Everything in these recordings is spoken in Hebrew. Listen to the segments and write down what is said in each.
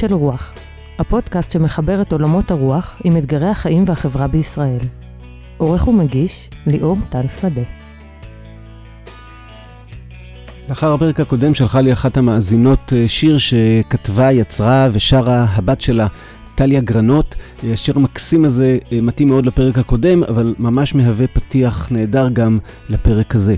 של רוח, הפודקאסט שמחבר את עולמות הרוח עם אתגרי החיים והחברה בישראל. עורך ומגיש, ליאור טל שדה. לאחר הפרק הקודם שלחה לי אחת המאזינות אה, שיר שכתבה, יצרה ושרה הבת שלה, טליה גרנות. השיר המקסים הזה אה, מתאים מאוד לפרק הקודם, אבל ממש מהווה פתיח נהדר גם לפרק הזה.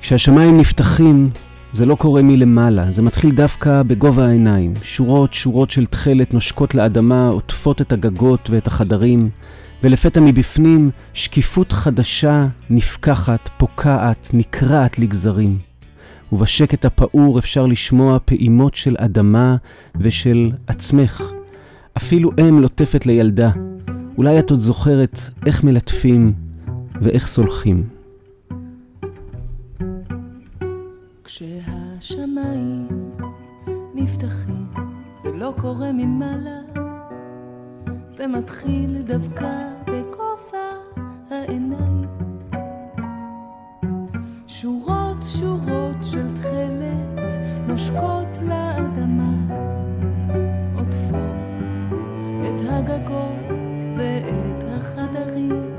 כשהשמיים נפתחים, זה לא קורה מלמעלה, זה מתחיל דווקא בגובה העיניים. שורות שורות של תכלת נושקות לאדמה, עוטפות את הגגות ואת החדרים, ולפתע מבפנים שקיפות חדשה נפקחת, פוקעת, נקרעת לגזרים. ובשקט הפעור אפשר לשמוע פעימות של אדמה ושל עצמך. אפילו אם לוטפת לילדה. אולי את עוד זוכרת איך מלטפים ואיך סולחים. כשהשמיים נפתחים, זה לא קורה ממעלה, זה מתחיל דווקא בגובה העיניים. שורות שורות של תכלת נושקות לאדמה, עוטפות את הגגות ואת החדרים,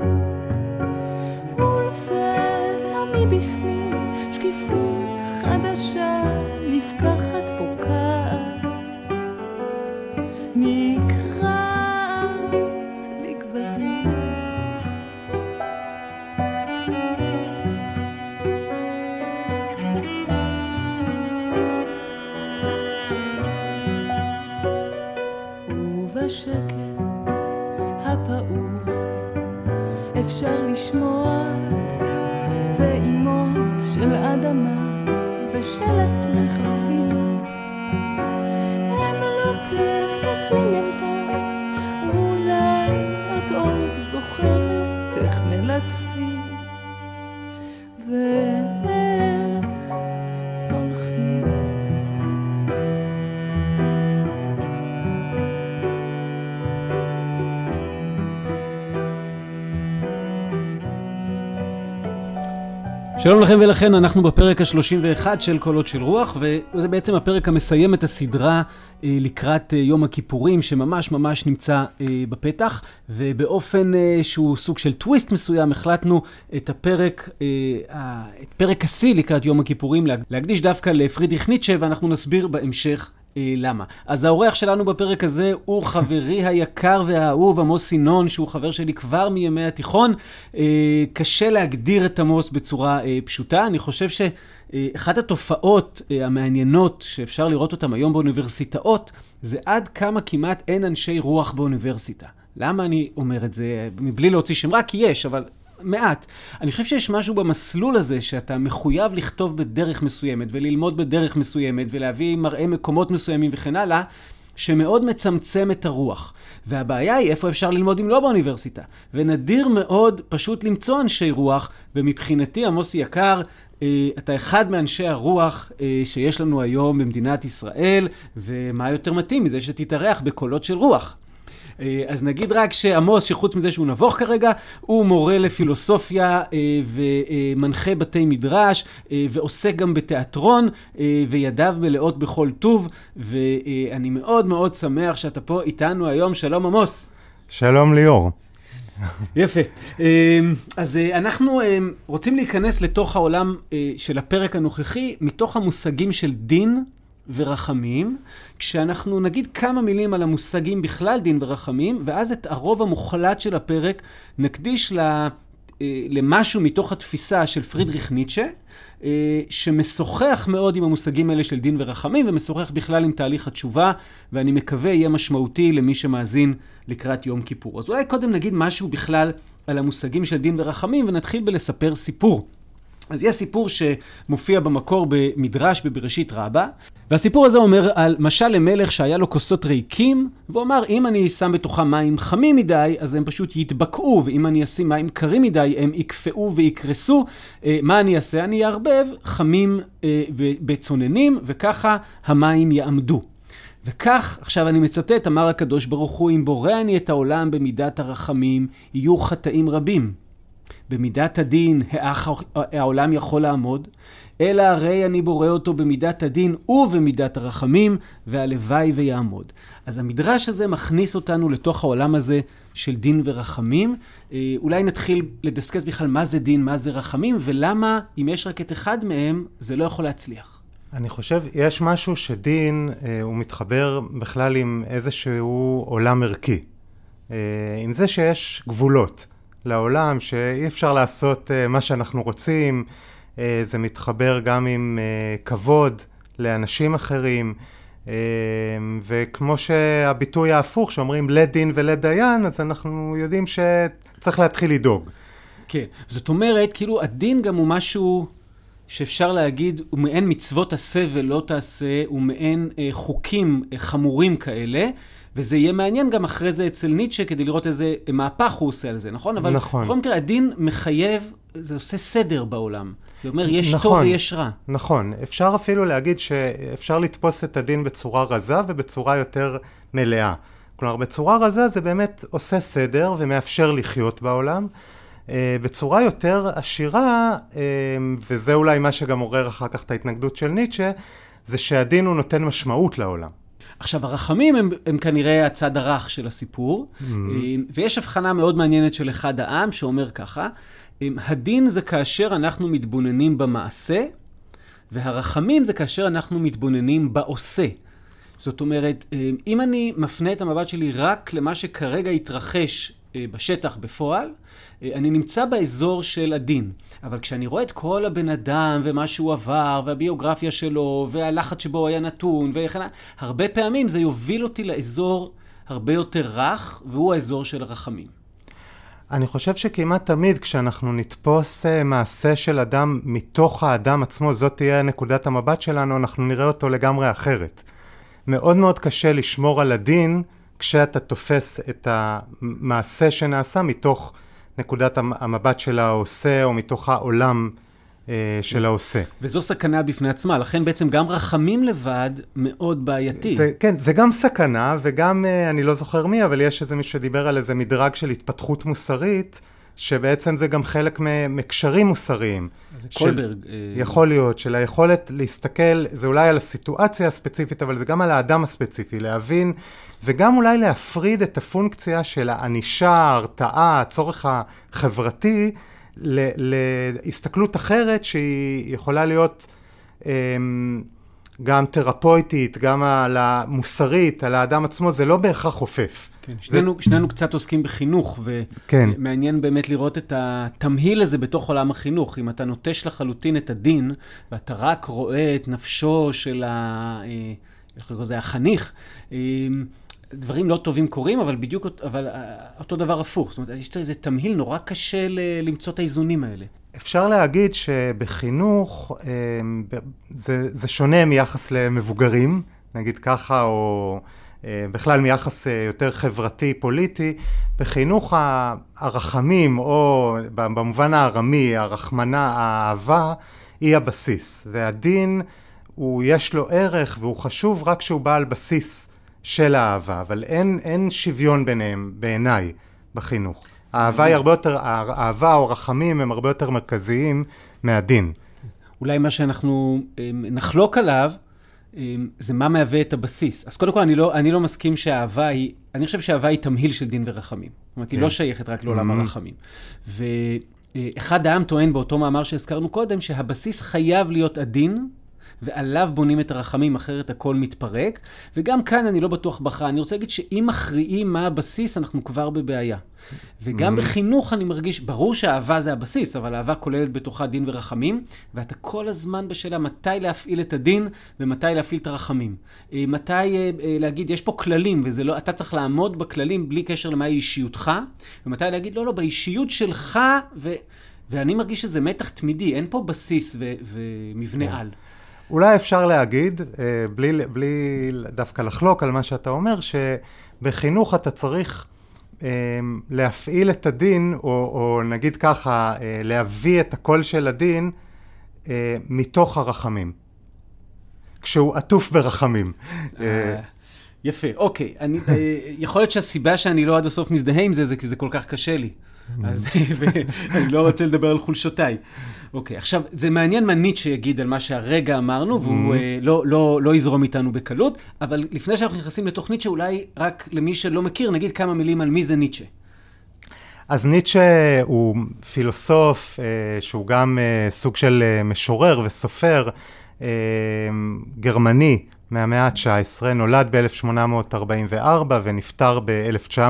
שלום לכם ולכן, אנחנו בפרק ה-31 של קולות של רוח, וזה בעצם הפרק המסיים את הסדרה אה, לקראת אה, יום הכיפורים, שממש ממש נמצא אה, בפתח, ובאופן שהוא סוג של טוויסט מסוים, החלטנו את הפרק, את פרק השיא לקראת יום הכיפורים, להק- להקדיש דווקא לפרידריך ניטשה, ואנחנו נסביר בהמשך. אה, למה? אז האורח שלנו בפרק הזה הוא חברי היקר והאהוב עמוס ינון, שהוא חבר שלי כבר מימי התיכון. אה, קשה להגדיר את עמוס בצורה אה, פשוטה. אני חושב שאחת התופעות המעניינות שאפשר לראות אותן היום באוניברסיטאות, זה עד כמה כמעט אין אנשי רוח באוניברסיטה. למה אני אומר את זה? מבלי להוציא שם רע, כי יש, אבל מעט. אני חושב שיש משהו במסלול הזה שאתה מחויב לכתוב בדרך מסוימת וללמוד בדרך מסוימת ולהביא מראה מקומות מסוימים וכן הלאה, שמאוד מצמצם את הרוח. והבעיה היא איפה אפשר ללמוד אם לא באוניברסיטה. ונדיר מאוד פשוט למצוא אנשי רוח, ומבחינתי, עמוס יקר, אה, אתה אחד מאנשי הרוח אה, שיש לנו היום במדינת ישראל, ומה יותר מתאים מזה שתתארח בקולות של רוח. אה, אז נגיד רק שעמוס, שחוץ מזה שהוא נבוך כרגע, הוא מורה לפילוסופיה אה, ומנחה בתי מדרש, אה, ועוסק גם בתיאטרון, אה, וידיו מלאות בכל טוב, ואני מאוד מאוד שמח שאתה פה איתנו היום. שלום עמוס. שלום ליאור. יפה. אה, אז אה, אנחנו אה, רוצים להיכנס לתוך העולם אה, של הפרק הנוכחי, מתוך המושגים של דין ורחמים, כשאנחנו נגיד כמה מילים על המושגים בכלל דין ורחמים, ואז את הרוב המוחלט של הפרק נקדיש ל... אה, למשהו מתוך התפיסה של פרידריך ניטשה, אה, שמשוחח מאוד עם המושגים האלה של דין ורחמים, ומשוחח בכלל עם תהליך התשובה, ואני מקווה יהיה משמעותי למי שמאזין לקראת יום כיפור. אז אולי קודם נגיד משהו בכלל על המושגים של דין ורחמים, ונתחיל בלספר סיפור. אז יש סיפור שמופיע במקור במדרש בבראשית רבה, והסיפור הזה אומר על משל למלך שהיה לו כוסות ריקים, והוא אמר, אם אני שם בתוכם מים חמים מדי, אז הם פשוט יתבקעו, ואם אני אשים מים קרים מדי, הם יקפאו ויקרסו. אה, מה אני אעשה? אני אערבב חמים אה, בצוננים, וככה המים יעמדו. וכך, עכשיו אני מצטט, אמר הקדוש ברוך הוא, אם בורא אני את העולם במידת הרחמים, יהיו חטאים רבים. במידת הדין האח העולם יכול לעמוד, אלא הרי אני בורא אותו במידת הדין ובמידת הרחמים, והלוואי ויעמוד. אז המדרש הזה מכניס אותנו לתוך העולם הזה של דין ורחמים. אה, אולי נתחיל לדסקס בכלל מה זה דין, מה זה רחמים, ולמה אם יש רק את אחד מהם, זה לא יכול להצליח. אני חושב, יש משהו שדין, אה, הוא מתחבר בכלל עם איזשהו עולם ערכי. אה, עם זה שיש גבולות לעולם, שאי אפשר לעשות אה, מה שאנחנו רוצים, אה, זה מתחבר גם עם אה, כבוד לאנשים אחרים. וכמו שהביטוי ההפוך, שאומרים לית דין ולית דיין, אז אנחנו יודעים שצריך להתחיל לדאוג. כן, זאת אומרת, כאילו הדין גם הוא משהו שאפשר להגיד, הוא מעין מצוות עשה ולא תעשה, הוא מעין אה, חוקים אה, חמורים כאלה. וזה יהיה מעניין גם אחרי זה אצל ניטשה, כדי לראות איזה מהפך הוא עושה על זה, נכון? אבל נכון. בכל מקרה, הדין מחייב, זה עושה סדר בעולם. זה אומר, יש נכון, טוב ויש רע. נכון, אפשר אפילו להגיד שאפשר לתפוס את הדין בצורה רזה ובצורה יותר מלאה. כלומר, בצורה רזה זה באמת עושה סדר ומאפשר לחיות בעולם. אה, בצורה יותר עשירה, אה, וזה אולי מה שגם עורר אחר כך את ההתנגדות של ניטשה, זה שהדין הוא נותן משמעות לעולם. עכשיו, הרחמים הם, הם כנראה הצד הרך של הסיפור, mm-hmm. ויש הבחנה מאוד מעניינת של אחד העם שאומר ככה, הדין זה כאשר אנחנו מתבוננים במעשה, והרחמים זה כאשר אנחנו מתבוננים בעושה. זאת אומרת, אם אני מפנה את המבט שלי רק למה שכרגע התרחש אה, בשטח בפועל, אה, אני נמצא באזור של הדין. אבל כשאני רואה את כל הבן אדם ומה שהוא עבר, והביוגרפיה שלו, והלחץ שבו היה נתון, וכן הרבה פעמים זה יוביל אותי לאזור הרבה יותר רך, והוא האזור של הרחמים. אני חושב שכמעט תמיד כשאנחנו נתפוס אה, מעשה של אדם מתוך האדם עצמו, זאת תהיה נקודת המבט שלנו, אנחנו נראה אותו לגמרי אחרת. מאוד מאוד קשה לשמור על הדין כשאתה תופס את המעשה שנעשה מתוך נקודת המבט של העושה או מתוך העולם אה, של העושה. וזו סכנה בפני עצמה, לכן בעצם גם רחמים לבד מאוד בעייתי. זה, כן, זה גם סכנה וגם, אה, אני לא זוכר מי, אבל יש איזה מישהו שדיבר על איזה מדרג של התפתחות מוסרית. שבעצם זה גם חלק מקשרים מוסריים. זה קולברג. של, אה... יכול להיות, של היכולת להסתכל, זה אולי על הסיטואציה הספציפית, אבל זה גם על האדם הספציפי, להבין, וגם אולי להפריד את הפונקציה של הענישה, ההרתעה, הצורך החברתי, להסתכלות אחרת שהיא יכולה להיות... אה, גם תרפויטית, גם על המוסרית, על האדם עצמו, זה לא בהכרח חופף. כן, שנינו, זה... שנינו קצת עוסקים בחינוך, ומעניין כן. באמת לראות את התמהיל הזה בתוך עולם החינוך. אם אתה נוטש לחלוטין את הדין, ואתה רק רואה את נפשו של ה... אה, איך קוראים לזה? החניך, אה, דברים לא טובים קורים, אבל בדיוק, אבל אה, אותו דבר הפוך. זאת אומרת, יש איזה תמהיל נורא קשה למצוא את האיזונים האלה. אפשר להגיד שבחינוך זה, זה שונה מיחס למבוגרים, נגיד ככה, או בכלל מיחס אה, יותר חברתי-פוליטי, בחינוך הרחמים, או במובן הארמי, הרחמנה, האהבה, היא הבסיס. והדין, הוא, יש לו ערך והוא חשוב רק כשהוא בא על בסיס של האהבה, אבל אין, אין שוויון ביניהם, בעיניי, בחינוך. האהבה היא הרבה יותר, האהבה או הרחמים הם הרבה יותר מרכזיים מהדין. אולי מה שאנחנו אה, נחלוק עליו, זה מה מהווה את הבסיס. אז קודם כל, אני לא, אני לא מסכים שהאהבה היא, אני חושב שהאהבה היא תמהיל של דין ורחמים. זאת אומרת, היא לא כן. שייכת רק לעולם mm-hmm. הרחמים. ואחד העם טוען באותו מאמר שהזכרנו קודם, שהבסיס חייב להיות הדין, ועליו בונים את הרחמים, אחרת הכל מתפרק. וגם כאן אני לא בטוח בחרה. אני רוצה להגיד שאם מכריעים מה הבסיס, אנחנו כבר בבעיה. וגם mm-hmm. בחינוך אני מרגיש, ברור שאהבה זה הבסיס, אבל אהבה כוללת בתוכה דין ורחמים, ואתה כל הזמן בשאלה מתי להפעיל את הדין ומתי להפעיל את הרחמים. אה, מתי אה, אה, להגיד, יש פה כללים, וזה לא, אתה צריך לעמוד בכללים בלי קשר למהי אישיותך, ומתי להגיד, לא, לא, באישיות שלך, ו... ואני מרגיש שזה מתח תמידי, אין פה בסיס ו- ומבנה yeah. כן. על. אולי אפשר להגיד, בלי, בלי דווקא לחלוק על מה שאתה אומר, שבחינוך אתה צריך אמ, להפעיל את הדין, או, או נגיד ככה, אה, להביא את הקול של הדין אה, מתוך הרחמים. כשהוא עטוף ברחמים. אה, יפה, אוקיי. אני, יכול להיות שהסיבה שאני לא עד הסוף מזדהה עם זה, זה כי זה כל כך קשה לי. אז אני לא רוצה לדבר על חולשותיי. אוקיי, עכשיו, זה מעניין מה ניטשה יגיד על מה שהרגע אמרנו, והוא uh, לא, לא, לא יזרום איתנו בקלות, אבל לפני שאנחנו נכנסים לתוך ניטשה, אולי רק למי שלא מכיר, נגיד כמה מילים על מי זה ניטשה. אז ניטשה הוא פילוסוף uh, שהוא גם uh, סוג של uh, משורר וסופר uh, גרמני מהמאה ה-19, נולד ב-1844 ונפטר ב-1900.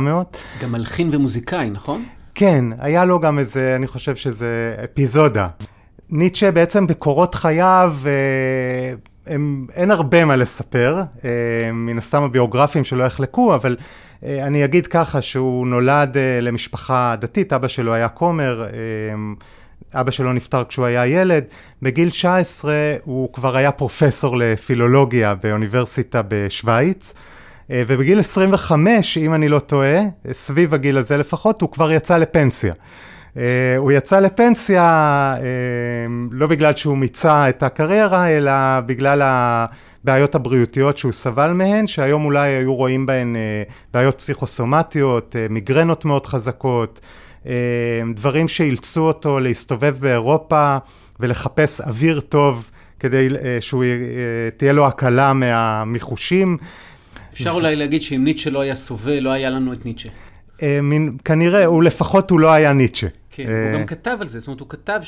גם מלחין ומוזיקאי, נכון? כן, היה לו גם איזה, אני חושב שזה אפיזודה. ניטשה בעצם בקורות חייו, אה, הם, אין הרבה מה לספר, אה, מן הסתם הביוגרפים שלא יחלקו, אבל אה, אני אגיד ככה שהוא נולד למשפחה דתית, אבא שלו היה כומר, אבא שלו נפטר כשהוא היה ילד, בגיל 19 הוא כבר היה פרופסור לפילולוגיה באוניברסיטה בשוויץ. אה, ובגיל 25, אם אני לא טועה, סביב הגיל הזה לפחות, הוא כבר יצא לפנסיה. Uh, הוא יצא לפנסיה לא בגלל שהוא מיצה את הקריירה, אלא בגלל הבעיות הבריאותיות שהוא סבל מהן, שהיום אולי היו רואים בהן uh, בעיות פסיכוסומטיות, מיגרנות מאוד חזקות, דברים שאילצו אותו להסתובב באירופה ולחפש אוויר טוב כדי שתהיה uh, לו הקלה מהמיחושים. אפשר אולי להגיד שאם ניטשה לא היה סובל, לא היה לנו את ניטשה. אה, כנראה, הוא לפחות הוא לא היה ניטשה. כן, הוא אה, גם כתב על זה, זאת אומרת, הוא כתב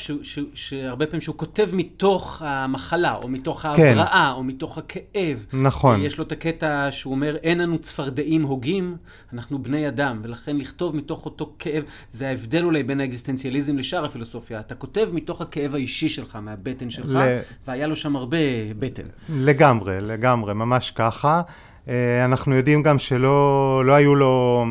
שהרבה פעמים שהוא כותב מתוך המחלה, או מתוך כן. ההבראה, או מתוך הכאב. נכון. יש לו את הקטע שהוא אומר, אין לנו צפרדעים הוגים, אנחנו בני אדם, ולכן לכתוב מתוך אותו כאב, זה ההבדל אולי בין האקזיסטנציאליזם לשאר הפילוסופיה. אתה כותב מתוך הכאב האישי שלך, מהבטן שלך, והיה לו שם הרבה בטן. לגמרי, לגמרי, ממש ככה. אה, אנחנו יודעים גם שלא לא היו לו,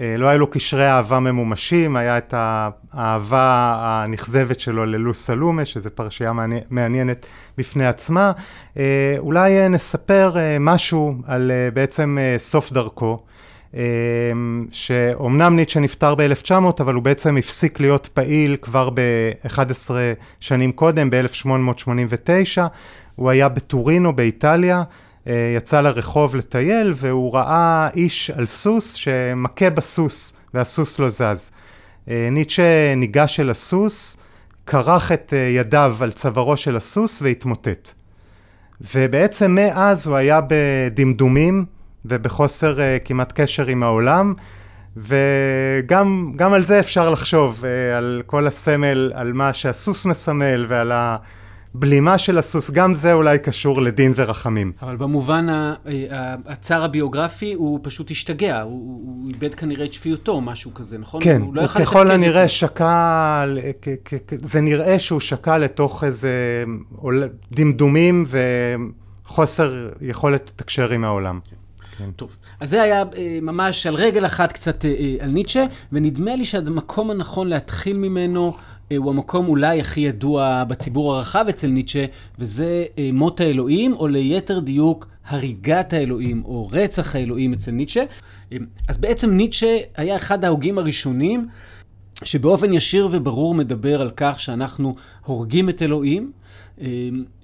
אה, לא היו לו קשרי אהבה ממומשים, היה את האהבה הנכזבת שלו ללוס סלומה, שזו פרשייה מעניינת בפני עצמה. אה, אולי נספר משהו על בעצם סוף דרכו. שאומנם ניטשה נפטר ב-1900, אבל הוא בעצם הפסיק להיות פעיל כבר ב-11 שנים קודם, ב-1889. הוא היה בטורינו באיטליה, יצא לרחוב לטייל והוא ראה איש על סוס שמכה בסוס והסוס לא זז. אה, ניטשה ניגש אל הסוס, כרך את אה, ידיו על צווארו של הסוס והתמוטט. ובעצם מאז הוא היה בדמדומים ובחוסר כמעט קשר עם העולם, וגם על זה אפשר לחשוב, על כל הסמל, על מה שהסוס מסמל ועל ה... בלימה של הסוס, גם זה אולי קשור לדין ורחמים. אבל במובן הצער הביוגרפי, הוא פשוט השתגע, הוא, הוא איבד כנראה את שפיותו, או משהו כזה, נכון? כן, הוא, לא הוא ככל הנראה שקע, זה נראה שהוא שקע לתוך איזה דמדומים וחוסר יכולת לתקשר עם העולם. כן. טוב, אז זה היה אה, ממש על רגל אחת קצת אה, אה על ניטשה, ונדמה לי שהמקום הנכון להתחיל ממנו הוא המקום אולי הכי ידוע בציבור הרחב אצל ניטשה, וזה אה, מות האלוהים, או ליתר דיוק, הריגת האלוהים, או רצח האלוהים אצל ניטשה. אה, אז בעצם ניטשה היה אחד ההוגים הראשונים, שבאופן ישיר וברור מדבר על כך שאנחנו הורגים את אלוהים.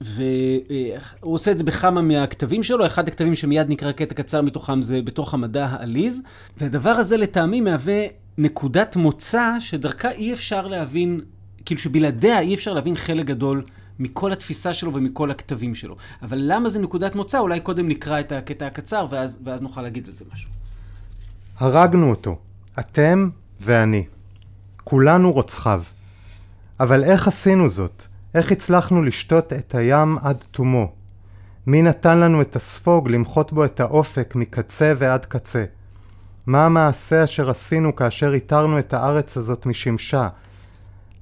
והוא עושה את זה בכמה מהכתבים שלו, אחד הכתבים שמיד נקרא קטע קצר מתוכם זה בתוך המדע העליז, והדבר הזה לטעמי מהווה נקודת מוצא שדרכה אי אפשר להבין, כאילו שבלעדיה אי אפשר להבין חלק גדול מכל התפיסה שלו ומכל הכתבים שלו. אבל למה זה נקודת מוצא? אולי קודם נקרא את הקטע הקצר ואז, ואז נוכל להגיד על זה משהו. הרגנו אותו, אתם ואני. כולנו רוצחיו. אבל איך עשינו זאת? איך הצלחנו לשתות את הים עד תומו? מי נתן לנו את הספוג למחות בו את האופק מקצה ועד קצה? מה המעשה אשר עשינו כאשר איתרנו את הארץ הזאת משמשה?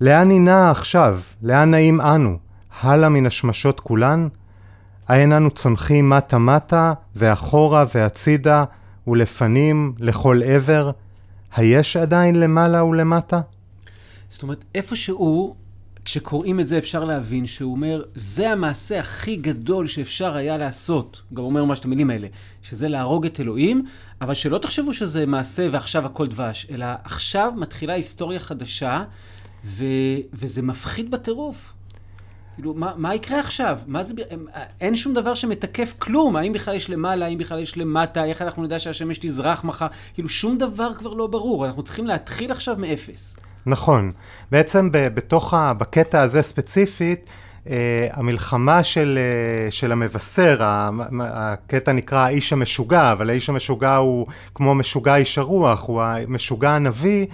לאן היא נעה עכשיו? לאן נעים אנו? הלאה מן השמשות כולן? האין אנו צונחים מטה-מטה, ואחורה והצידה, ולפנים, לכל עבר? היש עדיין למעלה ולמטה? זאת אומרת, איפשהו כשקוראים את זה אפשר להבין שהוא אומר, זה המעשה הכי גדול שאפשר היה לעשות. גם אומר ממש את המילים האלה, שזה להרוג את אלוהים, אבל שלא תחשבו שזה מעשה ועכשיו הכל דבש, אלא עכשיו מתחילה היסטוריה חדשה, ו... וזה מפחיד בטירוף. כאילו, מה, מה יקרה עכשיו? מה זה, אין שום דבר שמתקף כלום. האם בכלל יש למעלה, האם בכלל יש למטה, איך אנחנו נדע שהשמש תזרח מחר? כאילו, שום דבר כבר לא ברור. אנחנו צריכים להתחיל עכשיו מאפס. נכון. בעצם בתוך, ה, בקטע הזה ספציפית, Uh, המלחמה של, uh, של המבשר, הקטע נקרא האיש המשוגע, אבל האיש המשוגע הוא כמו משוגע איש הרוח, הוא המשוגע הנביא,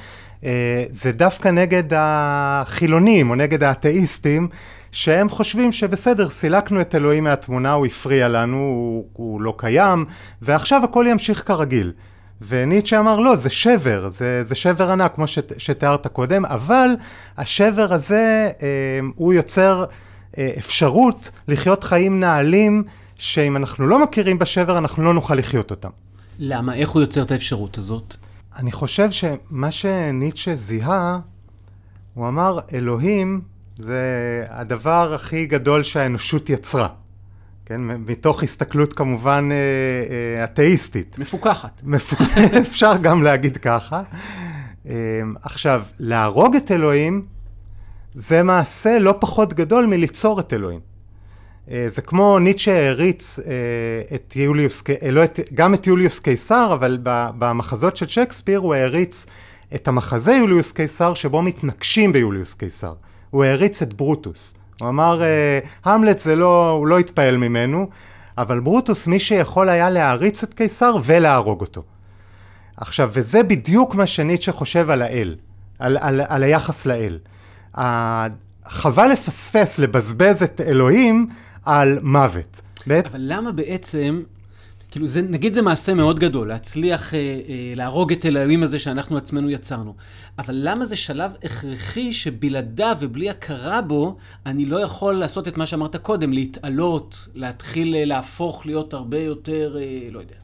זה דווקא נגד החילונים או נגד האתאיסטים, שהם חושבים שבסדר, סילקנו את אלוהים מהתמונה, הוא הפריע לנו, הוא, הוא לא קיים, ועכשיו הכל ימשיך כרגיל. וניטשה אמר, לא, זה שבר, זה, זה שבר ענק, כמו ש, שתיארת קודם, אבל השבר הזה, אה, הוא יוצר אה, אפשרות לחיות חיים נעלים, שאם אנחנו לא מכירים בשבר, אנחנו לא נוכל לחיות אותם. למה? איך הוא יוצר את האפשרות הזאת? אני חושב שמה שניטשה זיהה, הוא אמר, אלוהים זה הדבר הכי גדול שהאנושות יצרה. כן, מתוך הסתכלות כמובן אה, אה, אתאיסטית. מפוקחת. מפוק... אפשר גם להגיד ככה. אה, עכשיו, להרוג את אלוהים זה מעשה לא פחות גדול מליצור את אלוהים. זה כמו ניטשה העריץ את יוליוס, לא את, גם את יוליוס קיסר, אבל במחזות של שייקספיר הוא העריץ את המחזה יוליוס קיסר שבו מתנגשים ביוליוס קיסר. הוא העריץ את ברוטוס. הוא אמר, אה, המלט זה לא, הוא לא התפעל ממנו, אבל ברוטוס מי שיכול היה להעריץ את קיסר ולהרוג אותו. עכשיו, וזה בדיוק מה שניטשה חושב על האל, על, על, על היחס לאל. חבל לפספס, לבזבז את אלוהים על מוות. אבל למה בעצם כאילו, זה, נגיד זה מעשה מאוד גדול, להצליח אה, אה, להרוג את אלוהים הזה שאנחנו עצמנו יצרנו. אבל למה זה שלב הכרחי שבלעדיו ובלי הכרה בו, אני לא יכול לעשות את מה שאמרת קודם, להתעלות, להתחיל אה, להפוך להיות הרבה יותר, אה, לא יודע.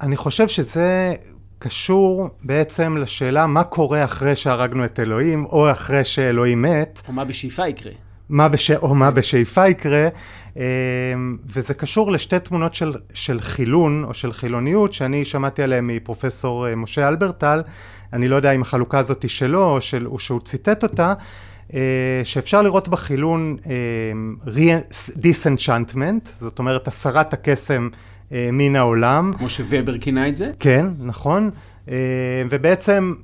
אני חושב שזה קשור בעצם לשאלה מה קורה אחרי שהרגנו את אלוהים, או אחרי שאלוהים מת. או מה בשאיפה יקרה. מה בש... או מה בשאיפה יקרה, אמ, וזה קשור לשתי תמונות של, של חילון או של חילוניות שאני שמעתי עליהן מפרופסור אה, משה אלברטל, אני לא יודע אם החלוקה הזאת היא שלו או, של, או שהוא ציטט אותה, אה, שאפשר לראות בחילון דיסנצ'נטמנט, זאת אומרת הסרת הקסם אה, מן העולם. כמו שובר כינה את זה? כן, נכון, ובעצם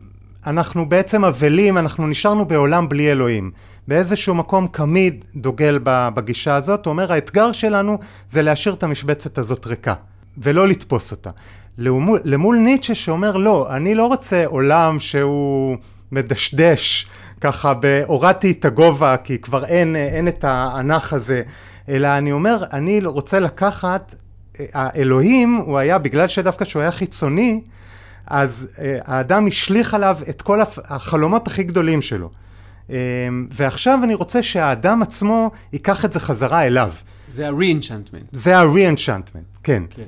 אנחנו בעצם אבלים, אנחנו נשארנו בעולם בלי אלוהים. באיזשהו מקום קמיד דוגל בגישה הזאת, הוא אומר האתגר שלנו זה להשאיר את המשבצת הזאת ריקה, ולא לתפוס אותה. למול, למול ניטשה שאומר לא, אני לא רוצה עולם שהוא מדשדש ככה בהורדתי את הגובה כי כבר אין, אין את האנך הזה, אלא אני אומר אני רוצה לקחת, האלוהים הוא היה בגלל שדווקא שהוא היה חיצוני אז אה, האדם השליך עליו את כל החלומות הכי גדולים שלו. אמ, ועכשיו אני רוצה שהאדם עצמו ייקח את זה חזרה אליו. זה ה-re-enchantment. זה ה-re-enchantment, כן. כן.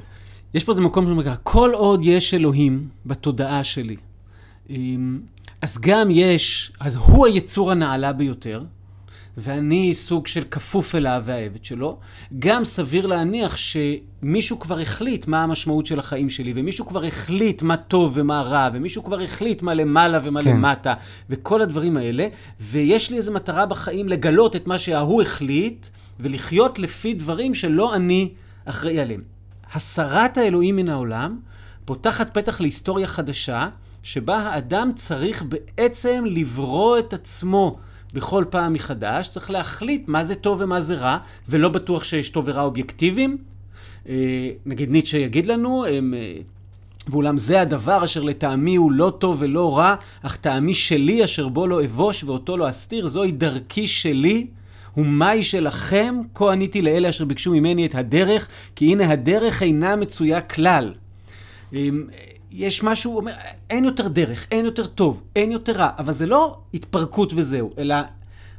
יש פה איזה מקום שאומר ככה, כל עוד יש אלוהים בתודעה שלי, אמ, אז גם יש, אז הוא היצור הנעלה ביותר, ואני סוג של כפוף אליו והעבד שלו, גם סביר להניח שמישהו כבר החליט מה המשמעות של החיים שלי, ומישהו כבר החליט מה טוב ומה רע, ומישהו כבר החליט מה למעלה ומה כן. למטה, וכל הדברים האלה, ויש לי איזו מטרה בחיים לגלות את מה שההוא החליט, ולחיות לפי דברים שלא אני אחראי עליהם. הסרת האלוהים מן העולם פותחת פתח להיסטוריה חדשה, שבה האדם צריך בעצם לברוא את עצמו. בכל פעם מחדש, צריך להחליט מה זה טוב ומה זה רע, ולא בטוח שיש טוב ורע אובייקטיביים. אה, נגיד ניטשה יגיד לנו, הם, אה, ואולם זה הדבר אשר לטעמי הוא לא טוב ולא רע, אך טעמי שלי אשר בו לא אבוש ואותו לא אסתיר, זוהי דרכי שלי. ומהי שלכם? כה עניתי לאלה אשר ביקשו ממני את הדרך, כי הנה הדרך אינה מצויה כלל. יש משהו, אומר, אין יותר דרך, אין יותר טוב, אין יותר רע, אבל זה לא התפרקות וזהו, אלא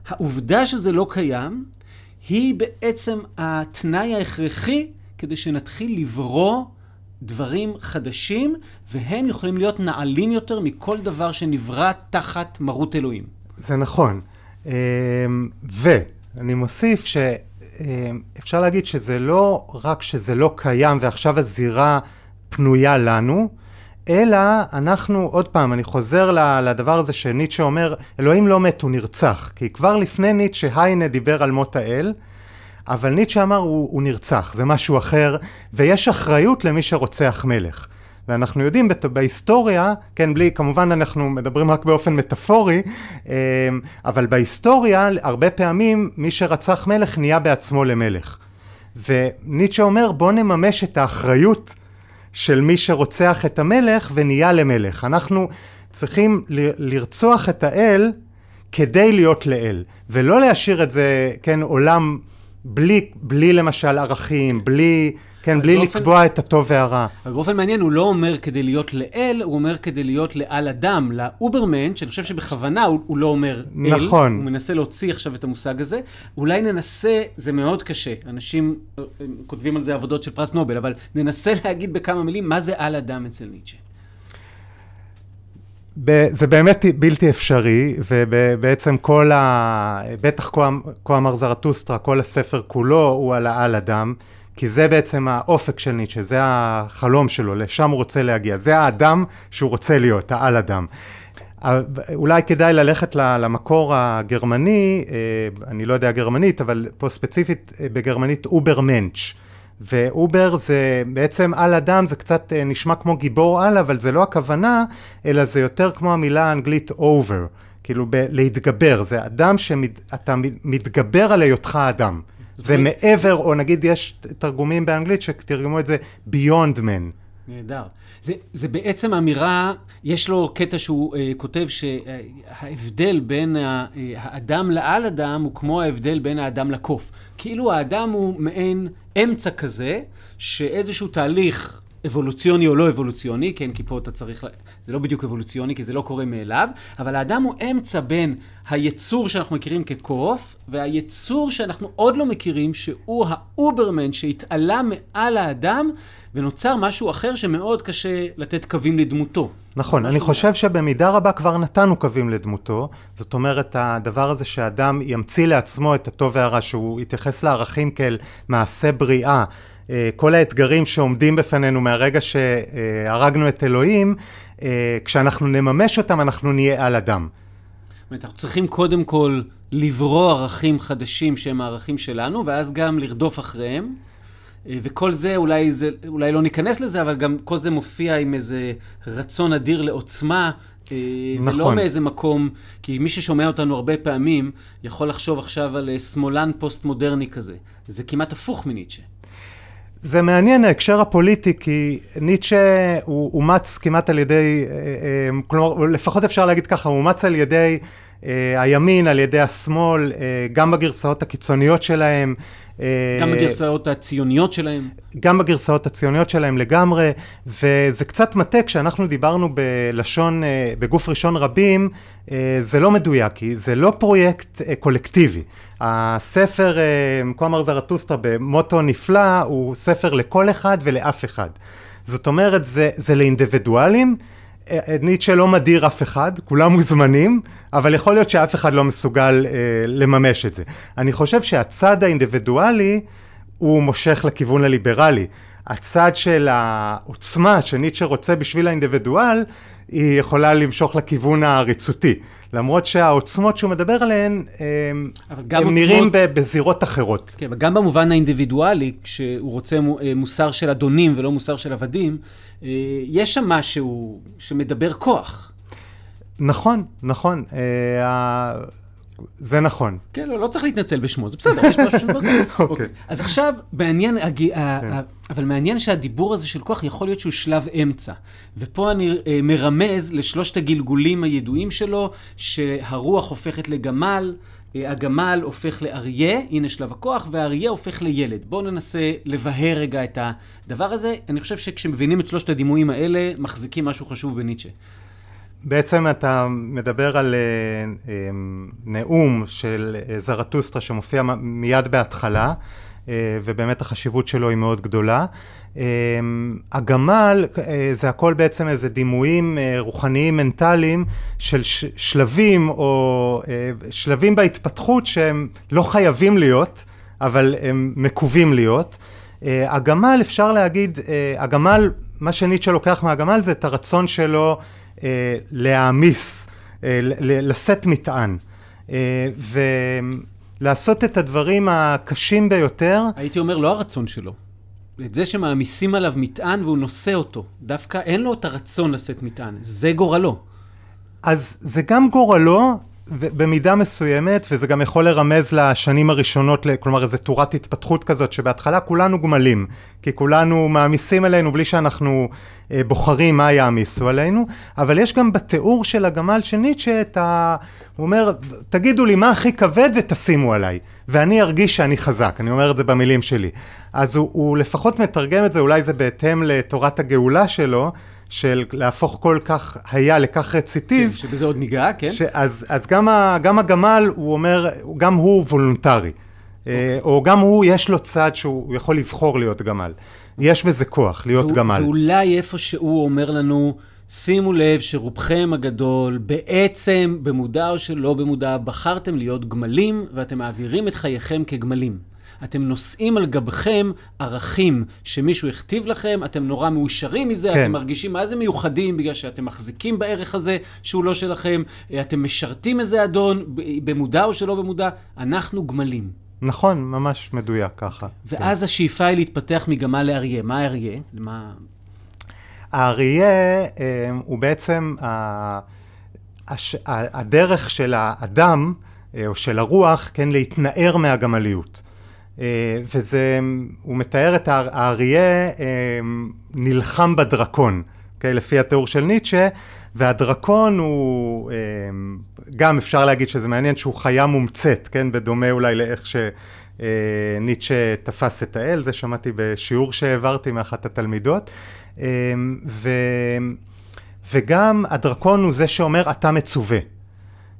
העובדה שזה לא קיים, היא בעצם התנאי ההכרחי כדי שנתחיל לברוא דברים חדשים, והם יכולים להיות נעלים יותר מכל דבר שנברא תחת מרות אלוהים. זה נכון. אמ, ואני מוסיף שאפשר להגיד שזה לא רק שזה לא קיים ועכשיו הזירה פנויה לנו, אלא אנחנו, עוד פעם, אני חוזר לדבר הזה שניטשה אומר, אלוהים לא מת, הוא נרצח. כי כבר לפני ניטשה היינה דיבר על מות האל, אבל ניטשה אמר, הוא, הוא נרצח, זה משהו אחר, ויש אחריות למי שרוצח מלך. ואנחנו יודעים בהיסטוריה, כן, בלי, כמובן אנחנו מדברים רק באופן מטאפורי, אמ, אבל בהיסטוריה, הרבה פעמים מי שרצח מלך נהיה בעצמו למלך. וניטשה אומר, בוא נממש את האחריות של מי שרוצח את המלך ונהיה למלך. אנחנו צריכים לרצוח את האל כדי להיות לאל, ולא להשאיר את זה, כן, עולם בלי, בלי למשל ערכים, בלי... כן, בלי באופן, לקבוע את הטוב והרע. אבל באופן מעניין, הוא לא אומר כדי להיות לאל, הוא אומר כדי להיות לעל אדם, לאוברמן, שאני חושב שבכוונה הוא, הוא לא אומר אל. נכון. הוא מנסה להוציא עכשיו את המושג הזה. אולי ננסה, זה מאוד קשה, אנשים אה, כותבים על זה עבודות של פרס נובל, אבל ננסה להגיד בכמה מילים מה זה על אדם אצל ניטשה. זה באמת בלתי אפשרי, ובעצם כל ה... בטח כה אמר זרטוסטרה, כל הספר כולו הוא על העל אדם. כי זה בעצם האופק של ניטשה, זה החלום שלו, לשם הוא רוצה להגיע. זה האדם שהוא רוצה להיות, העל אדם. אולי כדאי ללכת למקור הגרמני, אה, אני לא יודע גרמנית, אבל פה ספציפית אה, בגרמנית Übermensch. ו über זה בעצם על אדם, זה קצת אה, נשמע כמו גיבור על, אבל זה לא הכוונה, אלא זה יותר כמו המילה האנגלית over, כאילו ב- להתגבר, זה אדם שאתה מתגבר על היותך אדם. זה מעבר, או נגיד יש תרגומים באנגלית שתרגמו את זה Beyond Men. נהדר. זה, זה בעצם אמירה, יש לו קטע שהוא uh, כותב שההבדל בין ה, uh, האדם לעל אדם הוא כמו ההבדל בין האדם לקוף. כאילו האדם הוא מעין אמצע כזה, שאיזשהו תהליך אבולוציוני או לא אבולוציוני, כן, כי פה אתה צריך, זה לא בדיוק אבולוציוני, כי זה לא קורה מאליו, אבל האדם הוא אמצע בין היצור שאנחנו מכירים כקוף, והיצור שאנחנו עוד לא מכירים, שהוא האוברמן שהתעלה מעל האדם, ונוצר משהו אחר שמאוד קשה לתת קווים לדמותו. נכון, אני חושב שבמידה רבה כבר נתנו קווים לדמותו, זאת אומרת, הדבר הזה שאדם ימציא לעצמו את הטוב והרע, שהוא יתייחס לערכים כאל מעשה בריאה. אה, כל האתגרים שעומדים בפנינו מהרגע שהרגנו את אלוהים, אה, כשאנחנו נממש אותם אנחנו נהיה על אדם. זאת אומרת, אנחנו צריכים קודם כל לברוא ערכים חדשים שהם הערכים שלנו, ואז גם לרדוף אחריהם. אה, וכל זה, אולי, זה, אולי לא ניכנס לזה, אבל גם כל זה מופיע עם איזה רצון אדיר לעוצמה, נכון. ולא מאיזה מקום, כי מי ששומע אותנו הרבה פעמים, יכול לחשוב עכשיו על שמאלן פוסט-מודרני כזה. זה כמעט הפוך מניטשה. זה מעניין ההקשר הפוליטי, כי ניטשה הוא אומץ כמעט על ידי, אה, אה, כלומר, לפחות אפשר להגיד ככה, הוא אומץ על ידי אה, הימין, על ידי השמאל, גם בגרסאות הקיצוניות שלהם. גם בגרסאות הציוניות שלהם. גם בגרסאות הציוניות שלהם לגמרי, וזה קצת מטה כשאנחנו דיברנו בלשון, בגוף ראשון רבים, זה לא מדויק, כי זה לא פרויקט קולקטיבי. הספר, כה אמר זרטוסטרה במוטו נפלא, הוא ספר לכל אחד ולאף אחד. זאת אומרת, זה, זה לאינדיבידואלים. אה, אה, ניטשה לא מדיר אף אחד, כולם מוזמנים, אבל יכול להיות שאף אחד לא מסוגל אה, לממש את זה. אני חושב שהצד האינדיבידואלי הוא מושך לכיוון הליברלי. הצד של העוצמה שניטשה רוצה בשביל האינדיבידואל, היא יכולה למשוך לכיוון העריצותי. למרות שהעוצמות שהוא מדבר עליהן, הם, הם עוצמות... נראים בזירות אחרות. כן, וגם במובן האינדיבידואלי, כשהוא רוצה מוסר של אדונים ולא מוסר של עבדים, אה, יש שם משהו שמדבר כוח. נכון, נכון. אה, זה נכון. כן, לא, לא צריך להתנצל בשמו, זה בסדר, יש משהו שמדבר כוח. אוקיי. אוקיי. אז עכשיו, מעניין, כן. אבל מעניין שהדיבור הזה של כוח יכול להיות שהוא שלב אמצע. ופה אני אה, מרמז לשלושת הגלגולים הידועים שלו, שהרוח הופכת לגמל. הגמל הופך לאריה, הנה שלב הכוח, והאריה הופך לילד. בואו ננסה לבהר רגע את הדבר הזה. אני חושב שכשמבינים את שלושת הדימויים האלה, מחזיקים משהו חשוב בניטשה. בעצם אתה מדבר על uh, um, נאום של זרטוסטרה שמופיע מיד בהתחלה, ובאמת החשיבות שלו היא מאוד גדולה. Uh, הגמל uh, זה הכל בעצם איזה דימויים רוחניים מנטליים של שלבים או שלבים בהתפתחות שהם לא חייבים להיות, אבל הם מקווים להיות. הגמל אפשר להגיד, הגמל מה שניטשה לוקח מהגמל זה את הרצון שלו אה, להעמיס, אה, לשאת מטען. אה, ולעשות את הדברים הקשים ביותר. הייתי אומר, לא הרצון שלו. את זה שמעמיסים עליו מטען והוא נושא אותו. דווקא אין לו את הרצון לשאת מטען, זה גורלו. אז זה גם גורלו, במידה מסוימת, וזה גם יכול לרמז לשנים הראשונות, כלומר איזו תורת התפתחות כזאת, שבהתחלה כולנו גמלים, כי כולנו מעמיסים עלינו בלי שאנחנו אה, בוחרים מה יעמיסו עלינו, אבל יש גם בתיאור של הגמל של ניטשה את ה... הוא אומר, תגידו לי מה הכי כבד ותשימו עליי, ואני ארגיש שאני חזק, אני אומר את זה במילים שלי. אז הוא, הוא לפחות מתרגם את זה, אולי זה בהתאם לתורת הגאולה שלו, של להפוך כל כך היה לכך רציתי. כן, שבזה עוד ניגע, כן. אז, אז גם, ה, גם הגמל, הוא אומר, גם הוא וולונטרי. Okay. אה, אוקיי. או גם הוא, יש לו צד שהוא יכול לבחור להיות גמל. יש בזה כוח, להיות והוא, גמל. ואולי איפה שהוא אומר לנו, שימו לב שרובכם הגדול, בעצם, במודע או שלא במודע, בחרתם להיות גמלים, ואתם מעבירים את חייכם כגמלים. אתם נושאים על גבכם ערכים שמישהו הכתיב לכם, אתם נורא מאושרים מזה, כן. אתם מרגישים מה זה מיוחדים בגלל שאתם מחזיקים בערך הזה שהוא לא שלכם, אתם משרתים איזה אדון, במודע או שלא במודע, אנחנו גמלים. נכון, ממש מדויק ככה. ואז כן. השאיפה היא להתפתח מגמל לאריה. מה אריה? מה... האריה אה, הוא בעצם הדרך של האדם, אה, או של הרוח, כן, להתנער מהגמליות. אה, וזה, הוא מתאר את האריה אה, נלחם בדרקון, okay, אוקיי? לפי התיאור של ניטשה, והדרקון הוא, אה, גם אפשר להגיד שזה מעניין שהוא חיה מומצאת, כן, בדומה אולי לאיך שניטשה תפס את האל, זה שמעתי בשיעור שהעברתי מאחת התלמידות, ו, וגם הדרקון הוא זה שאומר אתה מצווה.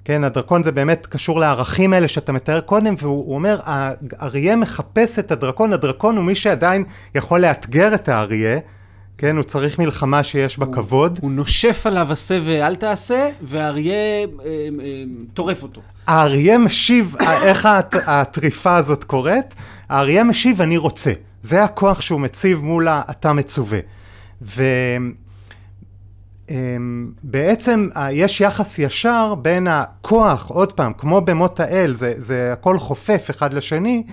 כן, הדרקון זה באמת קשור לערכים האלה שאתה מתאר קודם, והוא אומר, האריה מחפש את הדרקון, הדרקון הוא מי שעדיין יכול לאתגר את האריה, כן, הוא צריך מלחמה שיש בה כבוד. הוא נושף עליו עשה ואל תעשה, והאריה אה, אה, טורף אותו. האריה משיב, איך הטריפה הזאת קורית? האריה משיב, אני רוצה. זה הכוח שהוא מציב מול ה"אתה מצווה". ו... אמ, בעצם יש יחס ישר בין הכוח, עוד פעם, כמו במות האל, זה, זה הכל חופף אחד לשני,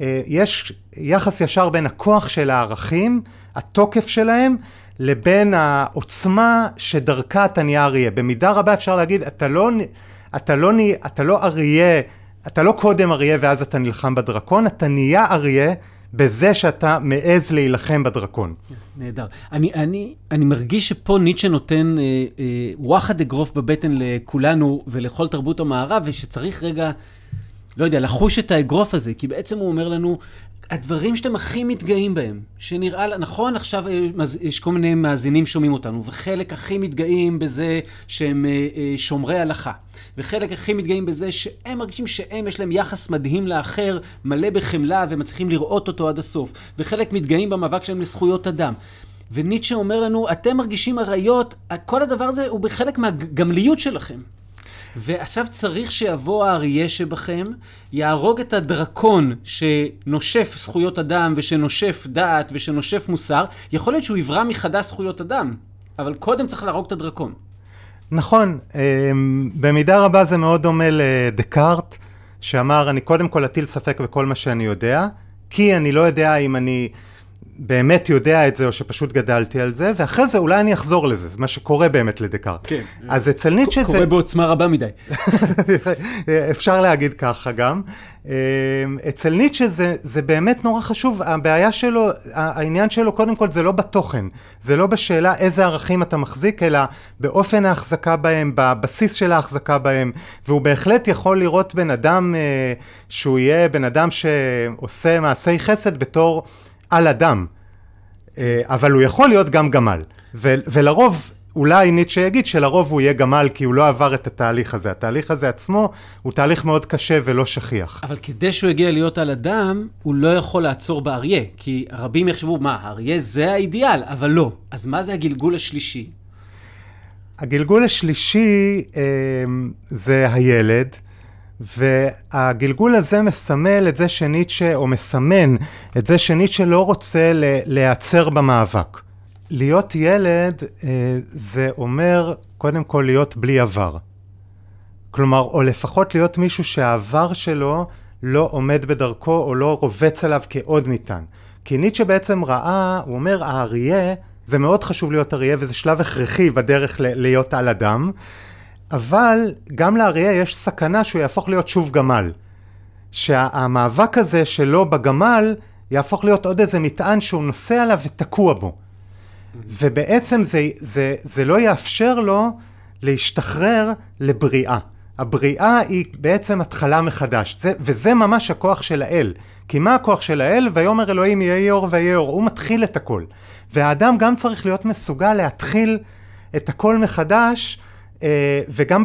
אה, יש יחס ישר בין הכוח של הערכים, התוקף שלהם, לבין העוצמה שדרכה אתה נהיה אריה. במידה רבה אפשר להגיד, אתה לא, אתה לא, אתה לא אריה, אתה לא קודם אריה ואז אתה נלחם בדרקון, אתה נהיה אריה בזה שאתה מעז להילחם בדרקון. נהדר. אני, אני, אני מרגיש שפה ניטשה נותן אה, אה, וואחד אגרוף בבטן לכולנו ולכל תרבות המערב, ושצריך רגע, לא יודע, לחוש את האגרוף הזה, כי בעצם הוא אומר לנו, הדברים שאתם הכי מתגאים בהם, שנראה, נכון, עכשיו אה, יש כל מיני מאזינים שומעים אותנו, וחלק הכי מתגאים בזה שהם אה, אה, שומרי הלכה, וחלק הכי מתגאים בזה שהם מרגישים שהם, יש להם יחס מדהים לאחר, מלא בחמלה, ומצליחים לראות אותו עד הסוף, וחלק מתגאים במאבק שלהם לזכויות אדם. וניטשה אומר לנו, אתם מרגישים אריות, כל הדבר הזה הוא בחלק מהגמליות שלכם. ועכשיו צריך שיבוא האריה שבכם, יהרוג את הדרקון שנושף זכויות אדם ושנושף דעת ושנושף מוסר, יכול להיות שהוא יברא מחדש זכויות אדם, אבל קודם צריך להרוג את הדרקון. נכון, אמ, במידה רבה זה מאוד דומה לדקארט, שאמר, אני קודם כל אטיל ספק בכל מה שאני יודע, כי אני לא יודע אם אני... באמת יודע את זה, או שפשוט גדלתי על זה, ואחרי זה אולי אני אחזור לזה, זה מה שקורה באמת לדקארט. כן. אז אצל ניטשה זה... קורה בעוצמה רבה מדי. אפשר להגיד ככה גם. אמ, אצל ניטשה זה, זה באמת נורא חשוב, הבעיה שלו, העניין שלו קודם כל זה לא בתוכן, זה לא בשאלה איזה ערכים אתה מחזיק, אלא באופן ההחזקה בהם, בבסיס של ההחזקה בהם, והוא בהחלט יכול לראות בן אדם אה, שהוא יהיה בן אדם שעושה מעשי חסד בתור... על אדם, אה, אבל הוא יכול להיות גם גמל. ולרוב, אולי ניטשה יגיד שלרוב הוא יהיה גמל כי הוא לא עבר את התהליך הזה. התהליך הזה עצמו הוא תהליך מאוד קשה ולא שכיח. אבל כדי שהוא יגיע להיות על אדם, הוא לא יכול לעצור באריה. כי רבים יחשבו, מה, אריה זה האידיאל, אבל לא. אז מה זה הגלגול השלישי? הגלגול השלישי אה, זה הילד. והגלגול הזה מסמל את זה שניטשה, או מסמן את זה שניטשה לא רוצה להיעצר במאבק. להיות ילד אה, זה אומר קודם כל להיות בלי עבר. כלומר, או לפחות להיות מישהו שהעבר שלו לא עומד בדרכו או לא רובץ עליו כעוד ניתן. כי ניטשה בעצם ראה, הוא אומר, האריה, זה מאוד חשוב להיות אריה וזה שלב הכרחי בדרך להיות על אדם, אבל גם לאריה יש סכנה שהוא יהפוך להיות שוב גמל. שהמאבק הזה שלו בגמל יהפוך להיות עוד איזה מטען שהוא נוסע עליו ותקוע בו. ובעצם זה, זה, זה לא יאפשר לו להשתחרר לבריאה. הבריאה היא בעצם התחלה מחדש, זה, וזה ממש הכוח של האל. כי מה הכוח של האל? ויאמר אלוהים יהי אור ויהי אור, הוא מתחיל את הכל. והאדם גם צריך להיות מסוגל להתחיל את הכל מחדש, וגם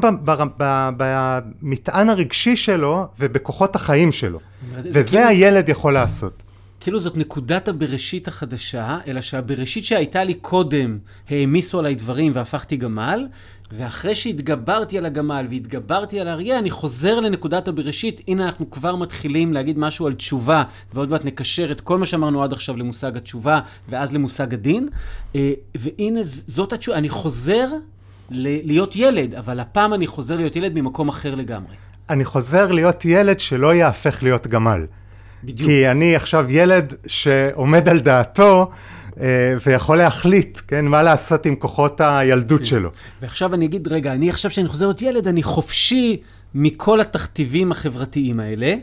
במטען הרגשי שלו ובכוחות החיים שלו. וזה כאילו... הילד יכול לעשות. כאילו זאת נקודת הבראשית החדשה, אלא שהבראשית שהייתה לי קודם, העמיסו עליי דברים והפכתי גמל, ואחרי שהתגברתי על הגמל והתגברתי על האריה, אני חוזר לנקודת הבראשית. הנה אנחנו כבר מתחילים להגיד משהו על תשובה, ועוד מעט נקשר את כל מה שאמרנו עד עכשיו למושג התשובה, ואז למושג הדין. אה, והנה זאת התשובה, אני חוזר להיות ילד, אבל הפעם אני חוזר להיות ילד ממקום אחר לגמרי. אני חוזר להיות ילד שלא יהפך להיות גמל. בדיוק. כי אני עכשיו ילד שעומד על דעתו אה, ויכול להחליט, כן, מה לעשות עם כוחות הילדות כן. שלו. ועכשיו אני אגיד, רגע, אני עכשיו שאני חוזר להיות ילד, אני חופשי מכל התכתיבים החברתיים האלה,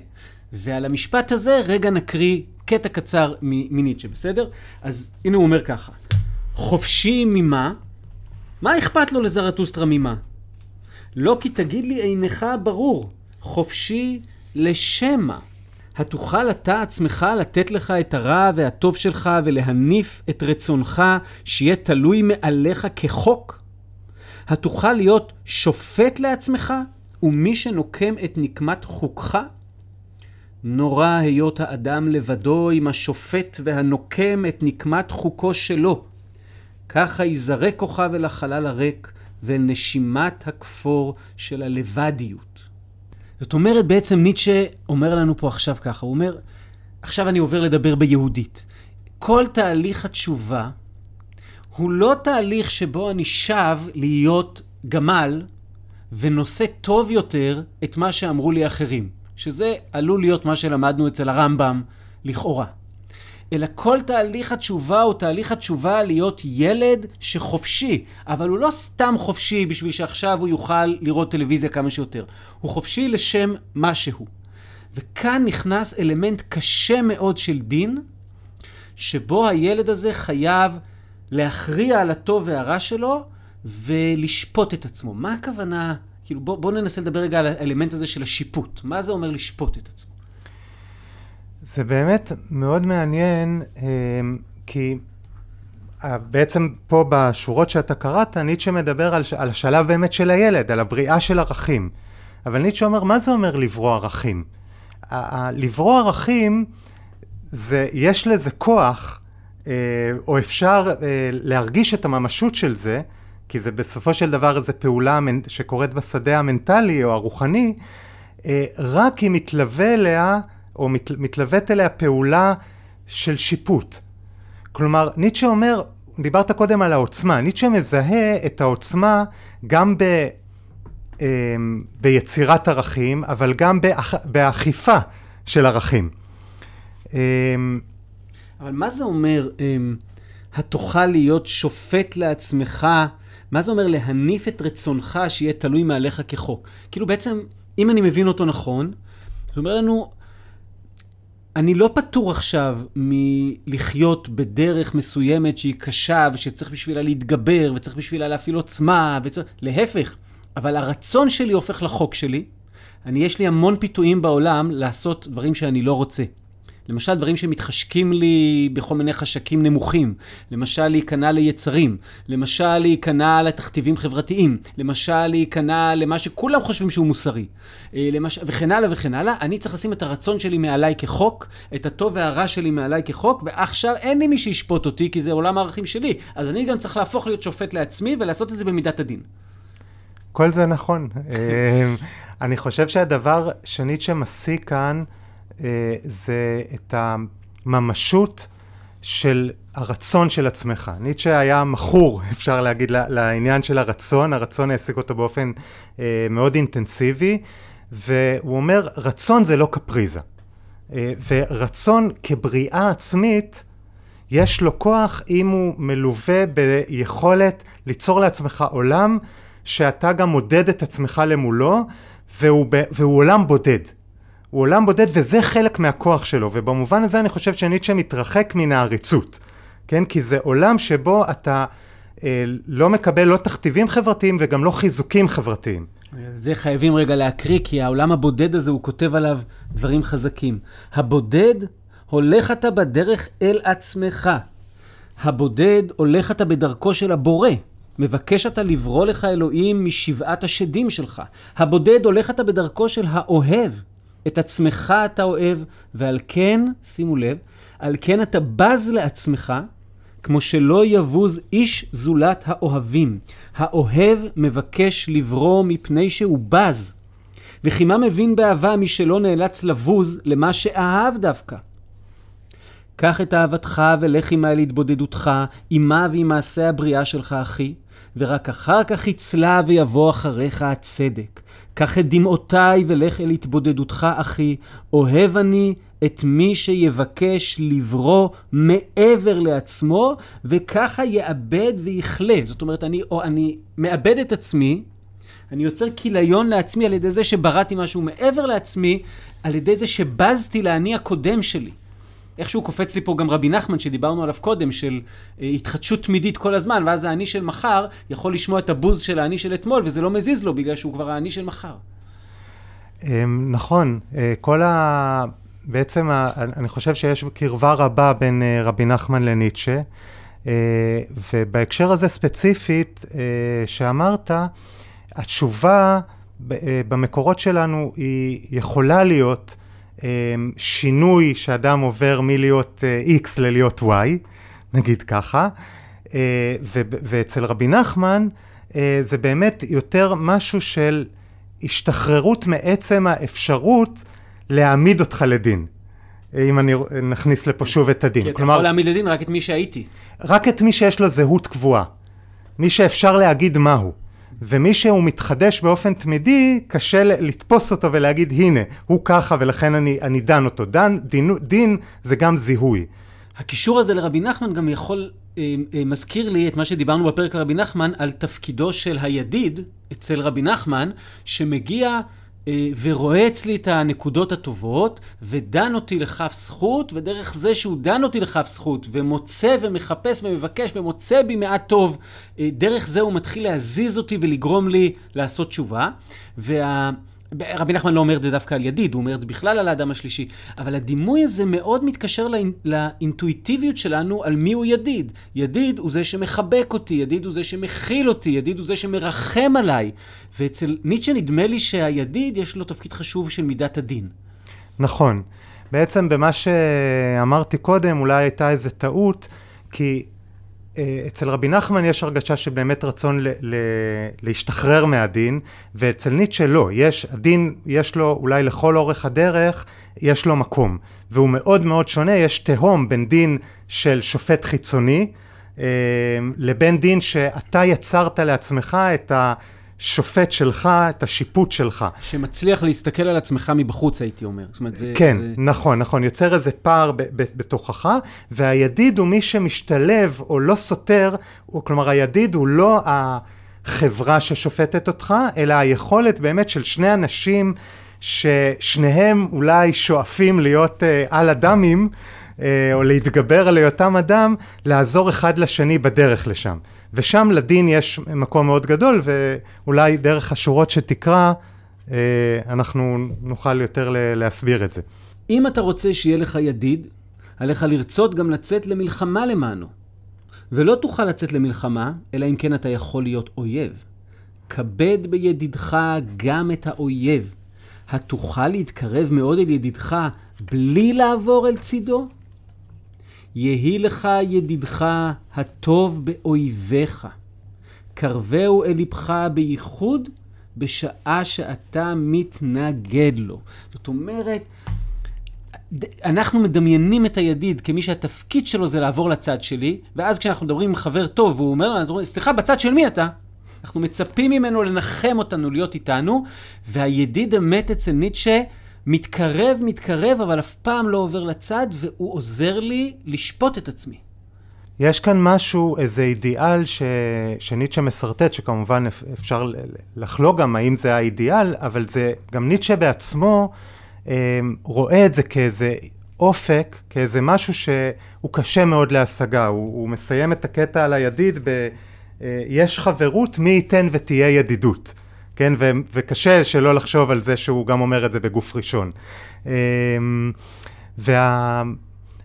ועל המשפט הזה רגע נקריא קטע קצר מניטשה, בסדר? אז הנה הוא אומר ככה, חופשי ממה? מה אכפת לו לזרטוסטרה ממה? לא כי תגיד לי עינך ברור, חופשי לשמה. התוכל אתה עצמך לתת לך את הרע והטוב שלך ולהניף את רצונך שיהיה תלוי מעליך כחוק? התוכל להיות שופט לעצמך ומי שנוקם את נקמת חוקך? נורא היות האדם לבדו עם השופט והנוקם את נקמת חוקו שלו. ככה ייזרק כוכב אל החלל הריק ואל נשימת הכפור של הלבדיות. זאת אומרת, בעצם ניטשה אומר לנו פה עכשיו ככה, הוא אומר, עכשיו אני עובר לדבר ביהודית. כל תהליך התשובה הוא לא תהליך שבו אני שב להיות גמל ונושא טוב יותר את מה שאמרו לי אחרים, שזה עלול להיות מה שלמדנו אצל הרמב"ם, לכאורה. אלא כל תהליך התשובה הוא תהליך התשובה להיות ילד שחופשי, אבל הוא לא סתם חופשי בשביל שעכשיו הוא יוכל לראות טלוויזיה כמה שיותר. הוא חופשי לשם משהו. וכאן נכנס אלמנט קשה מאוד של דין, שבו הילד הזה חייב להכריע על הטוב והרע שלו ולשפוט את עצמו. מה הכוונה? כאילו בוא, בוא ננסה לדבר רגע על האלמנט הזה של השיפוט. מה זה אומר לשפוט את עצמו? זה באמת מאוד מעניין, אמ, כי אה, בעצם פה בשורות שאתה קראת, ניטשה מדבר על, על השלב באמת של הילד, על הבריאה של ערכים. אבל ניטשה אומר, מה זה אומר לברוא ערכים? לברוא ערכים, זה, יש לזה כוח, אה, או אפשר אה, להרגיש את הממשות של זה, כי זה בסופו של דבר איזו פעולה שקורית בשדה המנטלי או הרוחני, רק אם מתלווה אליה או מת, מתלוות אליה פעולה של שיפוט. כלומר, ניטשה אומר, דיברת קודם על העוצמה, ניטשה מזהה את העוצמה גם ב, אה, ביצירת ערכים, אבל גם באכ, באכיפה של ערכים. אה, אבל מה זה אומר, אה, התוכל להיות שופט לעצמך? מה זה אומר להניף את רצונך שיהיה תלוי מעליך כחוק? כאילו בעצם, אם אני מבין אותו נכון, זאת אומרת לנו, אני לא פטור עכשיו מלחיות בדרך מסוימת שהיא קשה ושצריך בשבילה להתגבר וצריך בשבילה להפעיל עוצמה וצריך... להפך, אבל הרצון שלי הופך לחוק שלי. אני, יש לי המון פיתויים בעולם לעשות דברים שאני לא רוצה. למשל, דברים שמתחשקים לי בכל מיני חשקים נמוכים. למשל, להיכנע ליצרים. למשל, להיכנע לתכתיבים חברתיים. למשל, להיכנע למה שכולם חושבים שהוא מוסרי. אה, למש... וכן הלאה וכן הלאה. אני צריך לשים את הרצון שלי מעליי כחוק, את הטוב והרע שלי מעליי כחוק, ועכשיו אין לי מי שישפוט אותי, כי זה עולם הערכים שלי. אז אני גם צריך להפוך להיות שופט לעצמי ולעשות את זה במידת הדין. כל זה נכון. אה, אני חושב שהדבר שנית שמסיק כאן, זה את הממשות של הרצון של עצמך. ניטשה היה מכור, אפשר להגיד, לעניין של הרצון, הרצון העסיק אותו באופן אה, מאוד אינטנסיבי, והוא אומר, רצון זה לא קפריזה. אה, ורצון כבריאה עצמית, יש לו כוח אם הוא מלווה ביכולת ליצור לעצמך עולם שאתה גם מודד את עצמך למולו, והוא, והוא עולם בודד. הוא עולם בודד וזה חלק מהכוח שלו, ובמובן הזה אני חושב שניטשה מתרחק מן העריצות, כן? כי זה עולם שבו אתה אה, לא מקבל לא תכתיבים חברתיים וגם לא חיזוקים חברתיים. זה חייבים רגע להקריא, כי העולם הבודד הזה, הוא כותב עליו דברים חזקים. הבודד, הולך אתה בדרך אל עצמך. הבודד, הולך אתה בדרכו של הבורא. מבקש אתה לברוא לך אלוהים משבעת השדים שלך. הבודד, הולך אתה בדרכו של האוהב. את עצמך אתה אוהב, ועל כן, שימו לב, על כן אתה בז לעצמך, כמו שלא יבוז איש זולת האוהבים. האוהב מבקש לברוא מפני שהוא בז. וכי מה מבין באהבה מי שלא נאלץ לבוז למה שאהב דווקא? קח את אהבתך ולך עמה אל התבודדותך, עמה ועם מעשה הבריאה שלך, אחי, ורק אחר כך יצלה ויבוא אחריך הצדק. קח את דמעותיי ולך אל התבודדותך, אחי, אוהב אני את מי שיבקש לברוא מעבר לעצמו, וככה יאבד ויכלה. זאת אומרת, אני, או אני מאבד את עצמי, אני יוצר כיליון לעצמי על ידי זה שבראתי משהו מעבר לעצמי, על ידי זה שבזתי לאני הקודם שלי. איכשהו קופץ לי פה גם רבי נחמן, שדיברנו עליו קודם, של אה, התחדשות תמידית כל הזמן, ואז האני של מחר יכול לשמוע את הבוז של האני של אתמול, וזה לא מזיז לו, בגלל שהוא כבר האני של מחר. אמ, נכון, אה, כל ה... בעצם. אני חושב שיש קרבה רבה בין אה, רבי נחמן לניטשה, ובהקשר הזה ספציפית שאמרת, התשובה במקורות שלנו היא יכולה להיות שינוי שאדם עובר מלהיות אה, X ללהיות Y, נגיד ככה, אה, ואצל רבי נחמן אה, זה באמת יותר משהו של השתחררות מעצם האפשרות להעמיד אותך לדין. אם אני נכניס לפה שוב את הדין. כי אתה יכול להעמיד לדין רק את מי שהייתי. רק את מי שיש לו זהות קבועה. מי שאפשר להגיד מהו. ומי שהוא מתחדש באופן תמידי, קשה לתפוס אותו ולהגיד, הנה, הוא ככה ולכן אני, אני דן אותו. דן, דין, דין זה גם זיהוי. הקישור הזה לרבי נחמן גם יכול, אה, אה, מזכיר לי את מה שדיברנו בפרק לרבי נחמן, על תפקידו של הידיד אצל רבי נחמן, שמגיע ורואה אצלי את הנקודות הטובות, ודן אותי לכף זכות, ודרך זה שהוא דן אותי לכף זכות, ומוצא ומחפש ומבקש ומוצא בי מעט טוב, אה, דרך זה הוא מתחיל להזיז אותי ולגרום לי לעשות תשובה. וה... רבי נחמן לא אומר את זה דווקא על ידיד, הוא אומר את זה בכלל על האדם השלישי. אבל הדימוי הזה מאוד מתקשר לאינ... לאינטואיטיביות שלנו על מי הוא ידיד. ידיד הוא זה שמחבק אותי, ידיד הוא זה שמכיל אותי, ידיד הוא זה שמרחם עליי. ואצל ניטשה נדמה לי שהידיד יש לו תפקיד חשוב של מידת הדין. נכון. בעצם במה שאמרתי קודם אולי הייתה איזו טעות, כי אצל רבי נחמן יש הרגשה שבאמת רצון ל- ל- להשתחרר מהדין, ואצל ניטשה לא, יש, הדין יש לו אולי לכל אורך הדרך, יש לו מקום, והוא מאוד מאוד שונה, יש תהום בין דין של שופט חיצוני, אה, לבין דין שאתה יצרת לעצמך את ה... השופט שלך, את השיפוט שלך. שמצליח להסתכל על עצמך מבחוץ, הייתי אומר. זאת אומרת, זה... כן, זה... נכון, נכון. יוצר איזה פער ב- ב- בתוכך, והידיד הוא מי שמשתלב או לא סותר, או, כלומר, הידיד הוא לא החברה ששופטת אותך, אלא היכולת באמת של שני אנשים ששניהם אולי שואפים להיות uh, על אדמים, uh, או להתגבר על היותם אדם, לעזור אחד לשני בדרך לשם. ושם לדין יש מקום מאוד גדול, ואולי דרך השורות שתקרא, אה, אנחנו נוכל יותר להסביר את זה. אם אתה רוצה שיהיה לך ידיד, עליך לרצות גם לצאת למלחמה למענו. ולא תוכל לצאת למלחמה, אלא אם כן אתה יכול להיות אויב. כבד בידידך גם את האויב. התוכל להתקרב מאוד אל ידידך בלי לעבור אל צידו? יהי לך ידידך הטוב באויביך. קרבהו אל לבך בייחוד בשעה שאתה מתנגד לו. זאת אומרת, אנחנו מדמיינים את הידיד כמי שהתפקיד שלו זה לעבור לצד שלי, ואז כשאנחנו מדברים עם חבר טוב, והוא אומר לנו, סליחה, בצד של מי אתה? אנחנו מצפים ממנו לנחם אותנו, להיות איתנו, והידיד אמת אצל ניטשה מתקרב, מתקרב, אבל אף פעם לא עובר לצד, והוא עוזר לי לשפוט את עצמי. יש כאן משהו, איזה אידיאל ש... שניטשה משרטט, שכמובן אפשר לחלוק גם האם זה האידיאל, אבל זה גם ניטשה בעצמו אה, רואה את זה כאיזה אופק, כאיזה משהו שהוא קשה מאוד להשגה. הוא, הוא מסיים את הקטע על הידיד ב... אה, יש חברות, מי ייתן ותהיה ידידות. כן, ו- וקשה שלא לחשוב על זה שהוא גם אומר את זה בגוף ראשון. אה,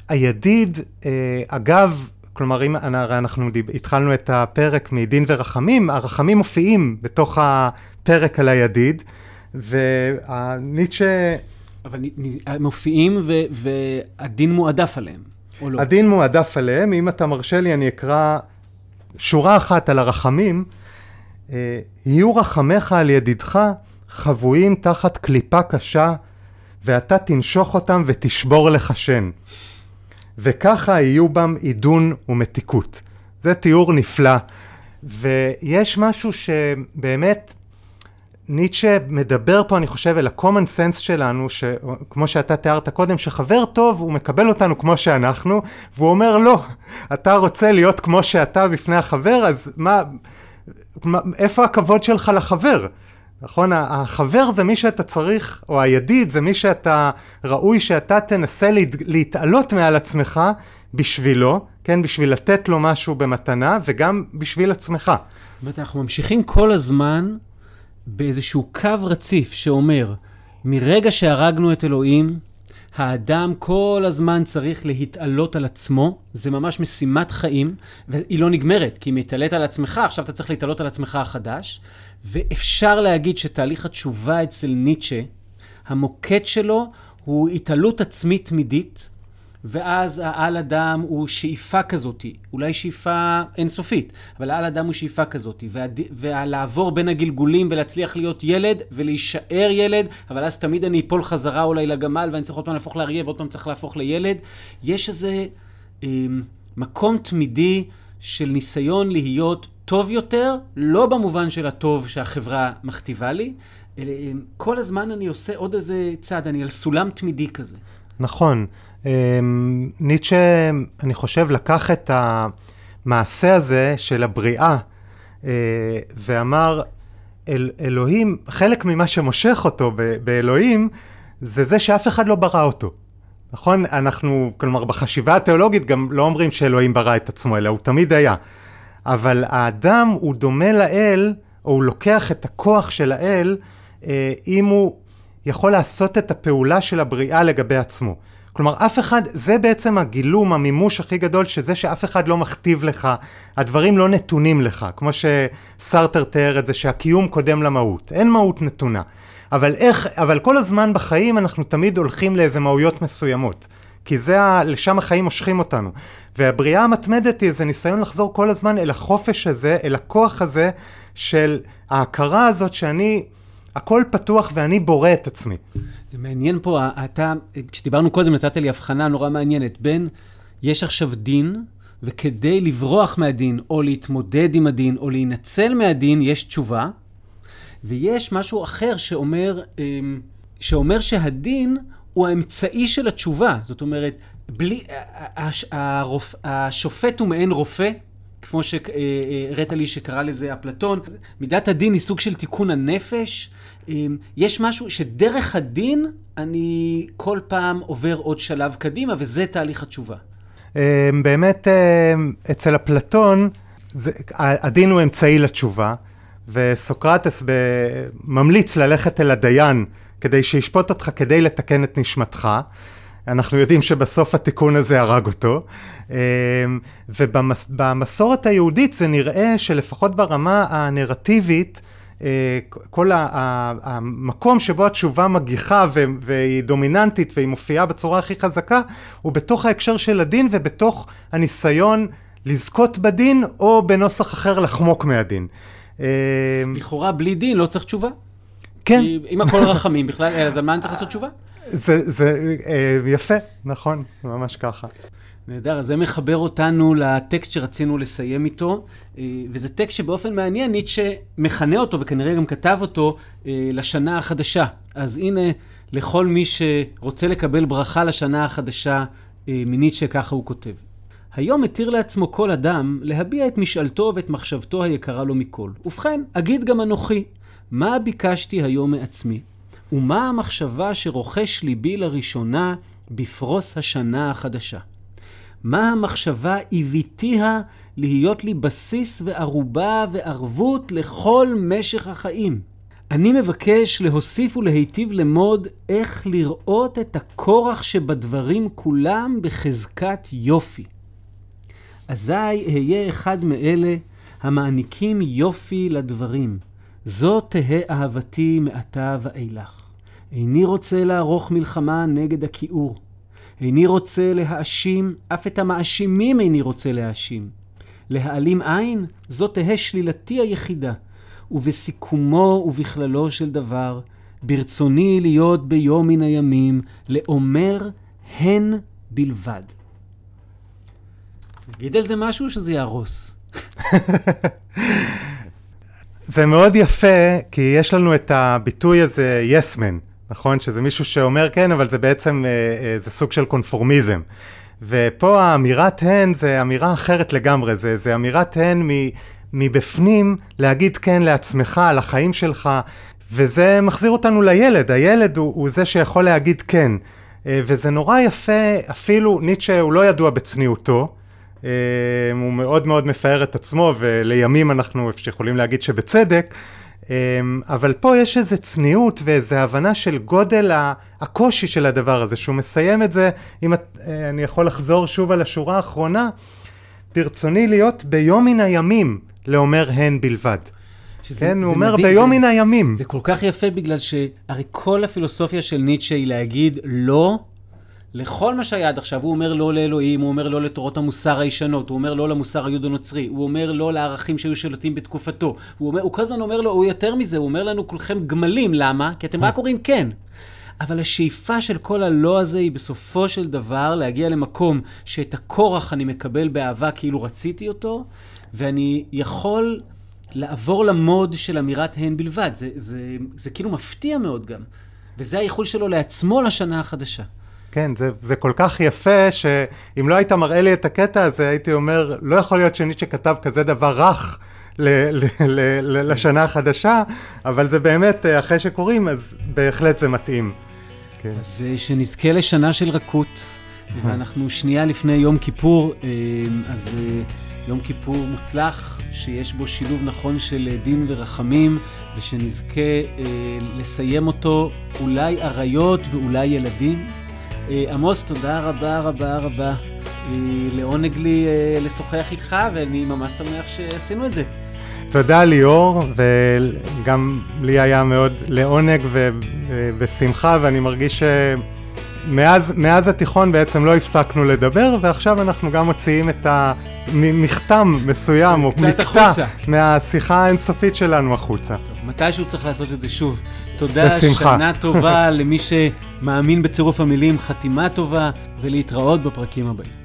והידיד, וה... אגב, כלומר, אם אנחנו התחלנו את הפרק מדין ורחמים, הרחמים מופיעים בתוך הפרק על הידיד, וניטשה... אבל מופיעים ו- והדין מועדף עליהם, או לא? הדין מועדף עליהם, אם אתה מרשה לי אני אקרא שורה אחת על הרחמים. אה, יהיו רחמך על ידידך חבויים תחת קליפה קשה, ואתה תנשוך אותם ותשבור לך שן. וככה יהיו בם עידון ומתיקות. זה תיאור נפלא. ויש משהו שבאמת ניטשה מדבר פה, אני חושב, אל ה-common sense שלנו, כמו שאתה תיארת קודם, שחבר טוב, הוא מקבל אותנו כמו שאנחנו, והוא אומר, לא, אתה רוצה להיות כמו שאתה בפני החבר, אז מה איפה הכבוד שלך לחבר? נכון? החבר זה מי שאתה צריך, או הידיד זה מי שאתה ראוי שאתה תנסה להת, להתעלות מעל עצמך בשבילו, כן? בשביל לתת לו משהו במתנה, וגם בשביל עצמך. זאת אומרת, אנחנו ממשיכים כל הזמן באיזשהו קו רציף שאומר, מרגע שהרגנו את אלוהים, האדם כל הזמן צריך להתעלות על עצמו, זה ממש משימת חיים, והיא לא נגמרת, כי אם התעלית על עצמך, עכשיו אתה צריך להתעלות על עצמך החדש, ואפשר להגיד שתהליך התשובה אצל ניטשה, המוקד שלו הוא התעלות עצמית תמידית, ואז העל אדם הוא שאיפה כזאת, אולי שאיפה אינסופית, אבל העל אדם הוא שאיפה כזאת, ולעבור בין הגלגולים ולהצליח להיות ילד ולהישאר ילד, אבל אז תמיד אני אפול חזרה אולי לגמל ואני צריך עוד פעם להפוך לאריה ועוד פעם צריך להפוך לילד. יש איזה אה, מקום תמידי של ניסיון להיות טוב יותר, לא במובן של הטוב שהחברה מכתיבה לי, אלא אה, כל הזמן אני עושה עוד איזה צעד, אני על סולם תמידי כזה. נכון. אמ, ניטשה, אני חושב, לקח את המעשה הזה של הבריאה אה, ואמר, אל, אלוהים, חלק ממה שמושך אותו באלוהים, זה זה שאף אחד לא ברא אותו. נכון? אנחנו, כלומר, בחשיבה התיאולוגית גם לא אומרים שאלוהים ברא את עצמו, אלא הוא תמיד היה. אבל האדם הוא דומה לאל, או הוא לוקח את הכוח של האל, אה, אם הוא יכול לעשות את הפעולה של הבריאה לגבי עצמו. כלומר, אף אחד, זה בעצם הגילום, המימוש הכי גדול, שזה שאף אחד לא מכתיב לך, הדברים לא נתונים לך, כמו שסרטר תיאר את זה, שהקיום קודם למהות. אין מהות נתונה. אבל איך, אבל כל הזמן בחיים אנחנו תמיד הולכים לאיזה מהויות מסוימות. כי זה, ה, לשם החיים מושכים אותנו. והבריאה המתמדת היא איזה ניסיון לחזור כל הזמן אל החופש הזה, אל הכוח הזה של ההכרה הזאת שאני, הכל פתוח ואני בורא את עצמי. זה מעניין פה, אתה, כשדיברנו קודם נתת לי הבחנה נורא מעניינת בין יש עכשיו דין, וכדי לברוח מהדין, או להתמודד עם הדין, או להינצל מהדין, יש תשובה, ויש משהו אחר שאומר, אמ, שאומר שהדין הוא האמצעי של התשובה. זאת אומרת, בלי, הרופ, השופט הוא מעין רופא, כמו שהראית לי שקרא לזה אפלטון. מידת הדין היא סוג של תיקון הנפש. אמ, יש משהו שדרך הדין אני כל פעם עובר עוד שלב קדימה, וזה תהליך התשובה. אמ, באמת, אמ, אצל אפלטון, הדין הוא אמצעי לתשובה, וסוקרטס ממליץ ללכת אל הדיין כדי שישפוט אותך כדי לתקן את נשמתך. אנחנו יודעים שבסוף התיקון הזה הרג אותו. ובמסורת היהודית זה נראה שלפחות ברמה הנרטיבית, כל המקום שבו התשובה מגיחה והיא דומיננטית והיא מופיעה בצורה הכי חזקה, הוא בתוך ההקשר של הדין ובתוך הניסיון לזכות בדין, או בנוסח אחר לחמוק מהדין. אה, לכאורה בלי דין לא צריך תשובה. כן. אם הכל רחמים בכלל, אז על מה אני צריך לעשות תשובה? זה, זה אה, יפה, נכון, ממש ככה. נהדר, אז זה מחבר אותנו לטקסט שרצינו לסיים איתו, אה, וזה טקסט שבאופן מעניין ניטשה מכנה אותו, וכנראה גם כתב אותו, אה, לשנה החדשה. אז הנה, לכל מי שרוצה לקבל ברכה לשנה החדשה אה, מניטשה, ככה הוא כותב. היום מתיר לעצמו כל אדם להביע את משאלתו ואת מחשבתו היקרה לו מכל. ובכן, אגיד גם אנוכי, מה ביקשתי היום מעצמי? ומה המחשבה שרוכש ליבי לראשונה בפרוס השנה החדשה? מה המחשבה הביתיה להיות לי בסיס וערובה וערבות לכל משך החיים? אני מבקש להוסיף ולהיטיב למוד איך לראות את הכורח שבדברים כולם בחזקת יופי. אזי אהיה אחד מאלה המעניקים יופי לדברים. זו תהא אהבתי מעתה ואילך. איני רוצה לערוך מלחמה נגד הכיעור. איני רוצה להאשים, אף את המאשימים איני רוצה להאשים. להעלים עין, זו תהא שלילתי היחידה. ובסיכומו ובכללו של דבר, ברצוני להיות ביום מן הימים, לאומר הן בלבד. נגיד על זה משהו שזה יהרוס. זה מאוד יפה, כי יש לנו את הביטוי הזה, yes man, נכון? שזה מישהו שאומר כן, אבל זה בעצם, אה, אה, זה סוג של קונפורמיזם. ופה האמירת הן זה אמירה אחרת לגמרי, זה, זה אמירת הן מבפנים להגיד כן לעצמך, לחיים שלך, וזה מחזיר אותנו לילד, הילד הוא, הוא זה שיכול להגיד כן. אה, וזה נורא יפה, אפילו ניטשה הוא לא ידוע בצניעותו, הוא מאוד מאוד מפאר את עצמו, ולימים אנחנו יכולים להגיד שבצדק, אבל פה יש איזו צניעות ואיזו הבנה של גודל הקושי של הדבר הזה, שהוא מסיים את זה, אם אני יכול לחזור שוב על השורה האחרונה, ברצוני להיות ביום מן הימים. לאומר הן בלבד. שזה, כן, הוא אומר מדהים, ביום זה, מן הימים. זה כל כך יפה בגלל שהרי כל הפילוסופיה של ניטשה היא להגיד לא לכל מה שהיה עד עכשיו. הוא אומר לא לאלוהים, הוא אומר לא לתורות המוסר הישנות, הוא אומר לא למוסר היהודו-נוצרי, הוא אומר לא לערכים שהיו שולטים בתקופתו. הוא, אומר, הוא כל הזמן אומר לו, הוא יותר מזה, הוא אומר לנו כולכם גמלים, למה? כי אתם רק אומרים כן. אבל השאיפה של כל הלא הזה היא בסופו של דבר להגיע למקום שאת הכורח אני מקבל באהבה כאילו רציתי אותו, ואני יכול לעבור למוד של אמירת הן בלבד. זה, זה, זה כאילו מפתיע מאוד גם. וזה האיחול שלו לעצמו לשנה החדשה. כן, זה, זה כל כך יפה, שאם לא היית מראה לי את הקטע הזה, הייתי אומר, לא יכול להיות שניטשה כתב כזה דבר רך ל, ל, ל, ל, לשנה החדשה, אבל זה באמת, אחרי שקוראים, אז בהחלט זה מתאים. כן. אז אה, שנזכה לשנה של רכות, ואנחנו שנייה לפני יום כיפור, אה, אז... אה, יום כיפור מוצלח, שיש בו שילוב נכון של דין ורחמים, ושנזכה אה, לסיים אותו אולי אריות ואולי ילדים. אה, עמוס, תודה רבה רבה רבה. אה, לעונג לי אה, לשוחח איתך, ואני ממש שמח שעשינו את זה. תודה ליאור, וגם לי היה מאוד לעונג ובשמחה, ואני מרגיש ש... מאז, מאז התיכון בעצם לא הפסקנו לדבר, ועכשיו אנחנו גם מוציאים את המכתם מסוים, או מקטע מהשיחה האינסופית שלנו החוצה. טוב, מתישהו צריך לעשות את זה שוב. תודה, בשמחה. שנה טובה למי שמאמין בצירוף המילים, חתימה טובה, ולהתראות בפרקים הבאים.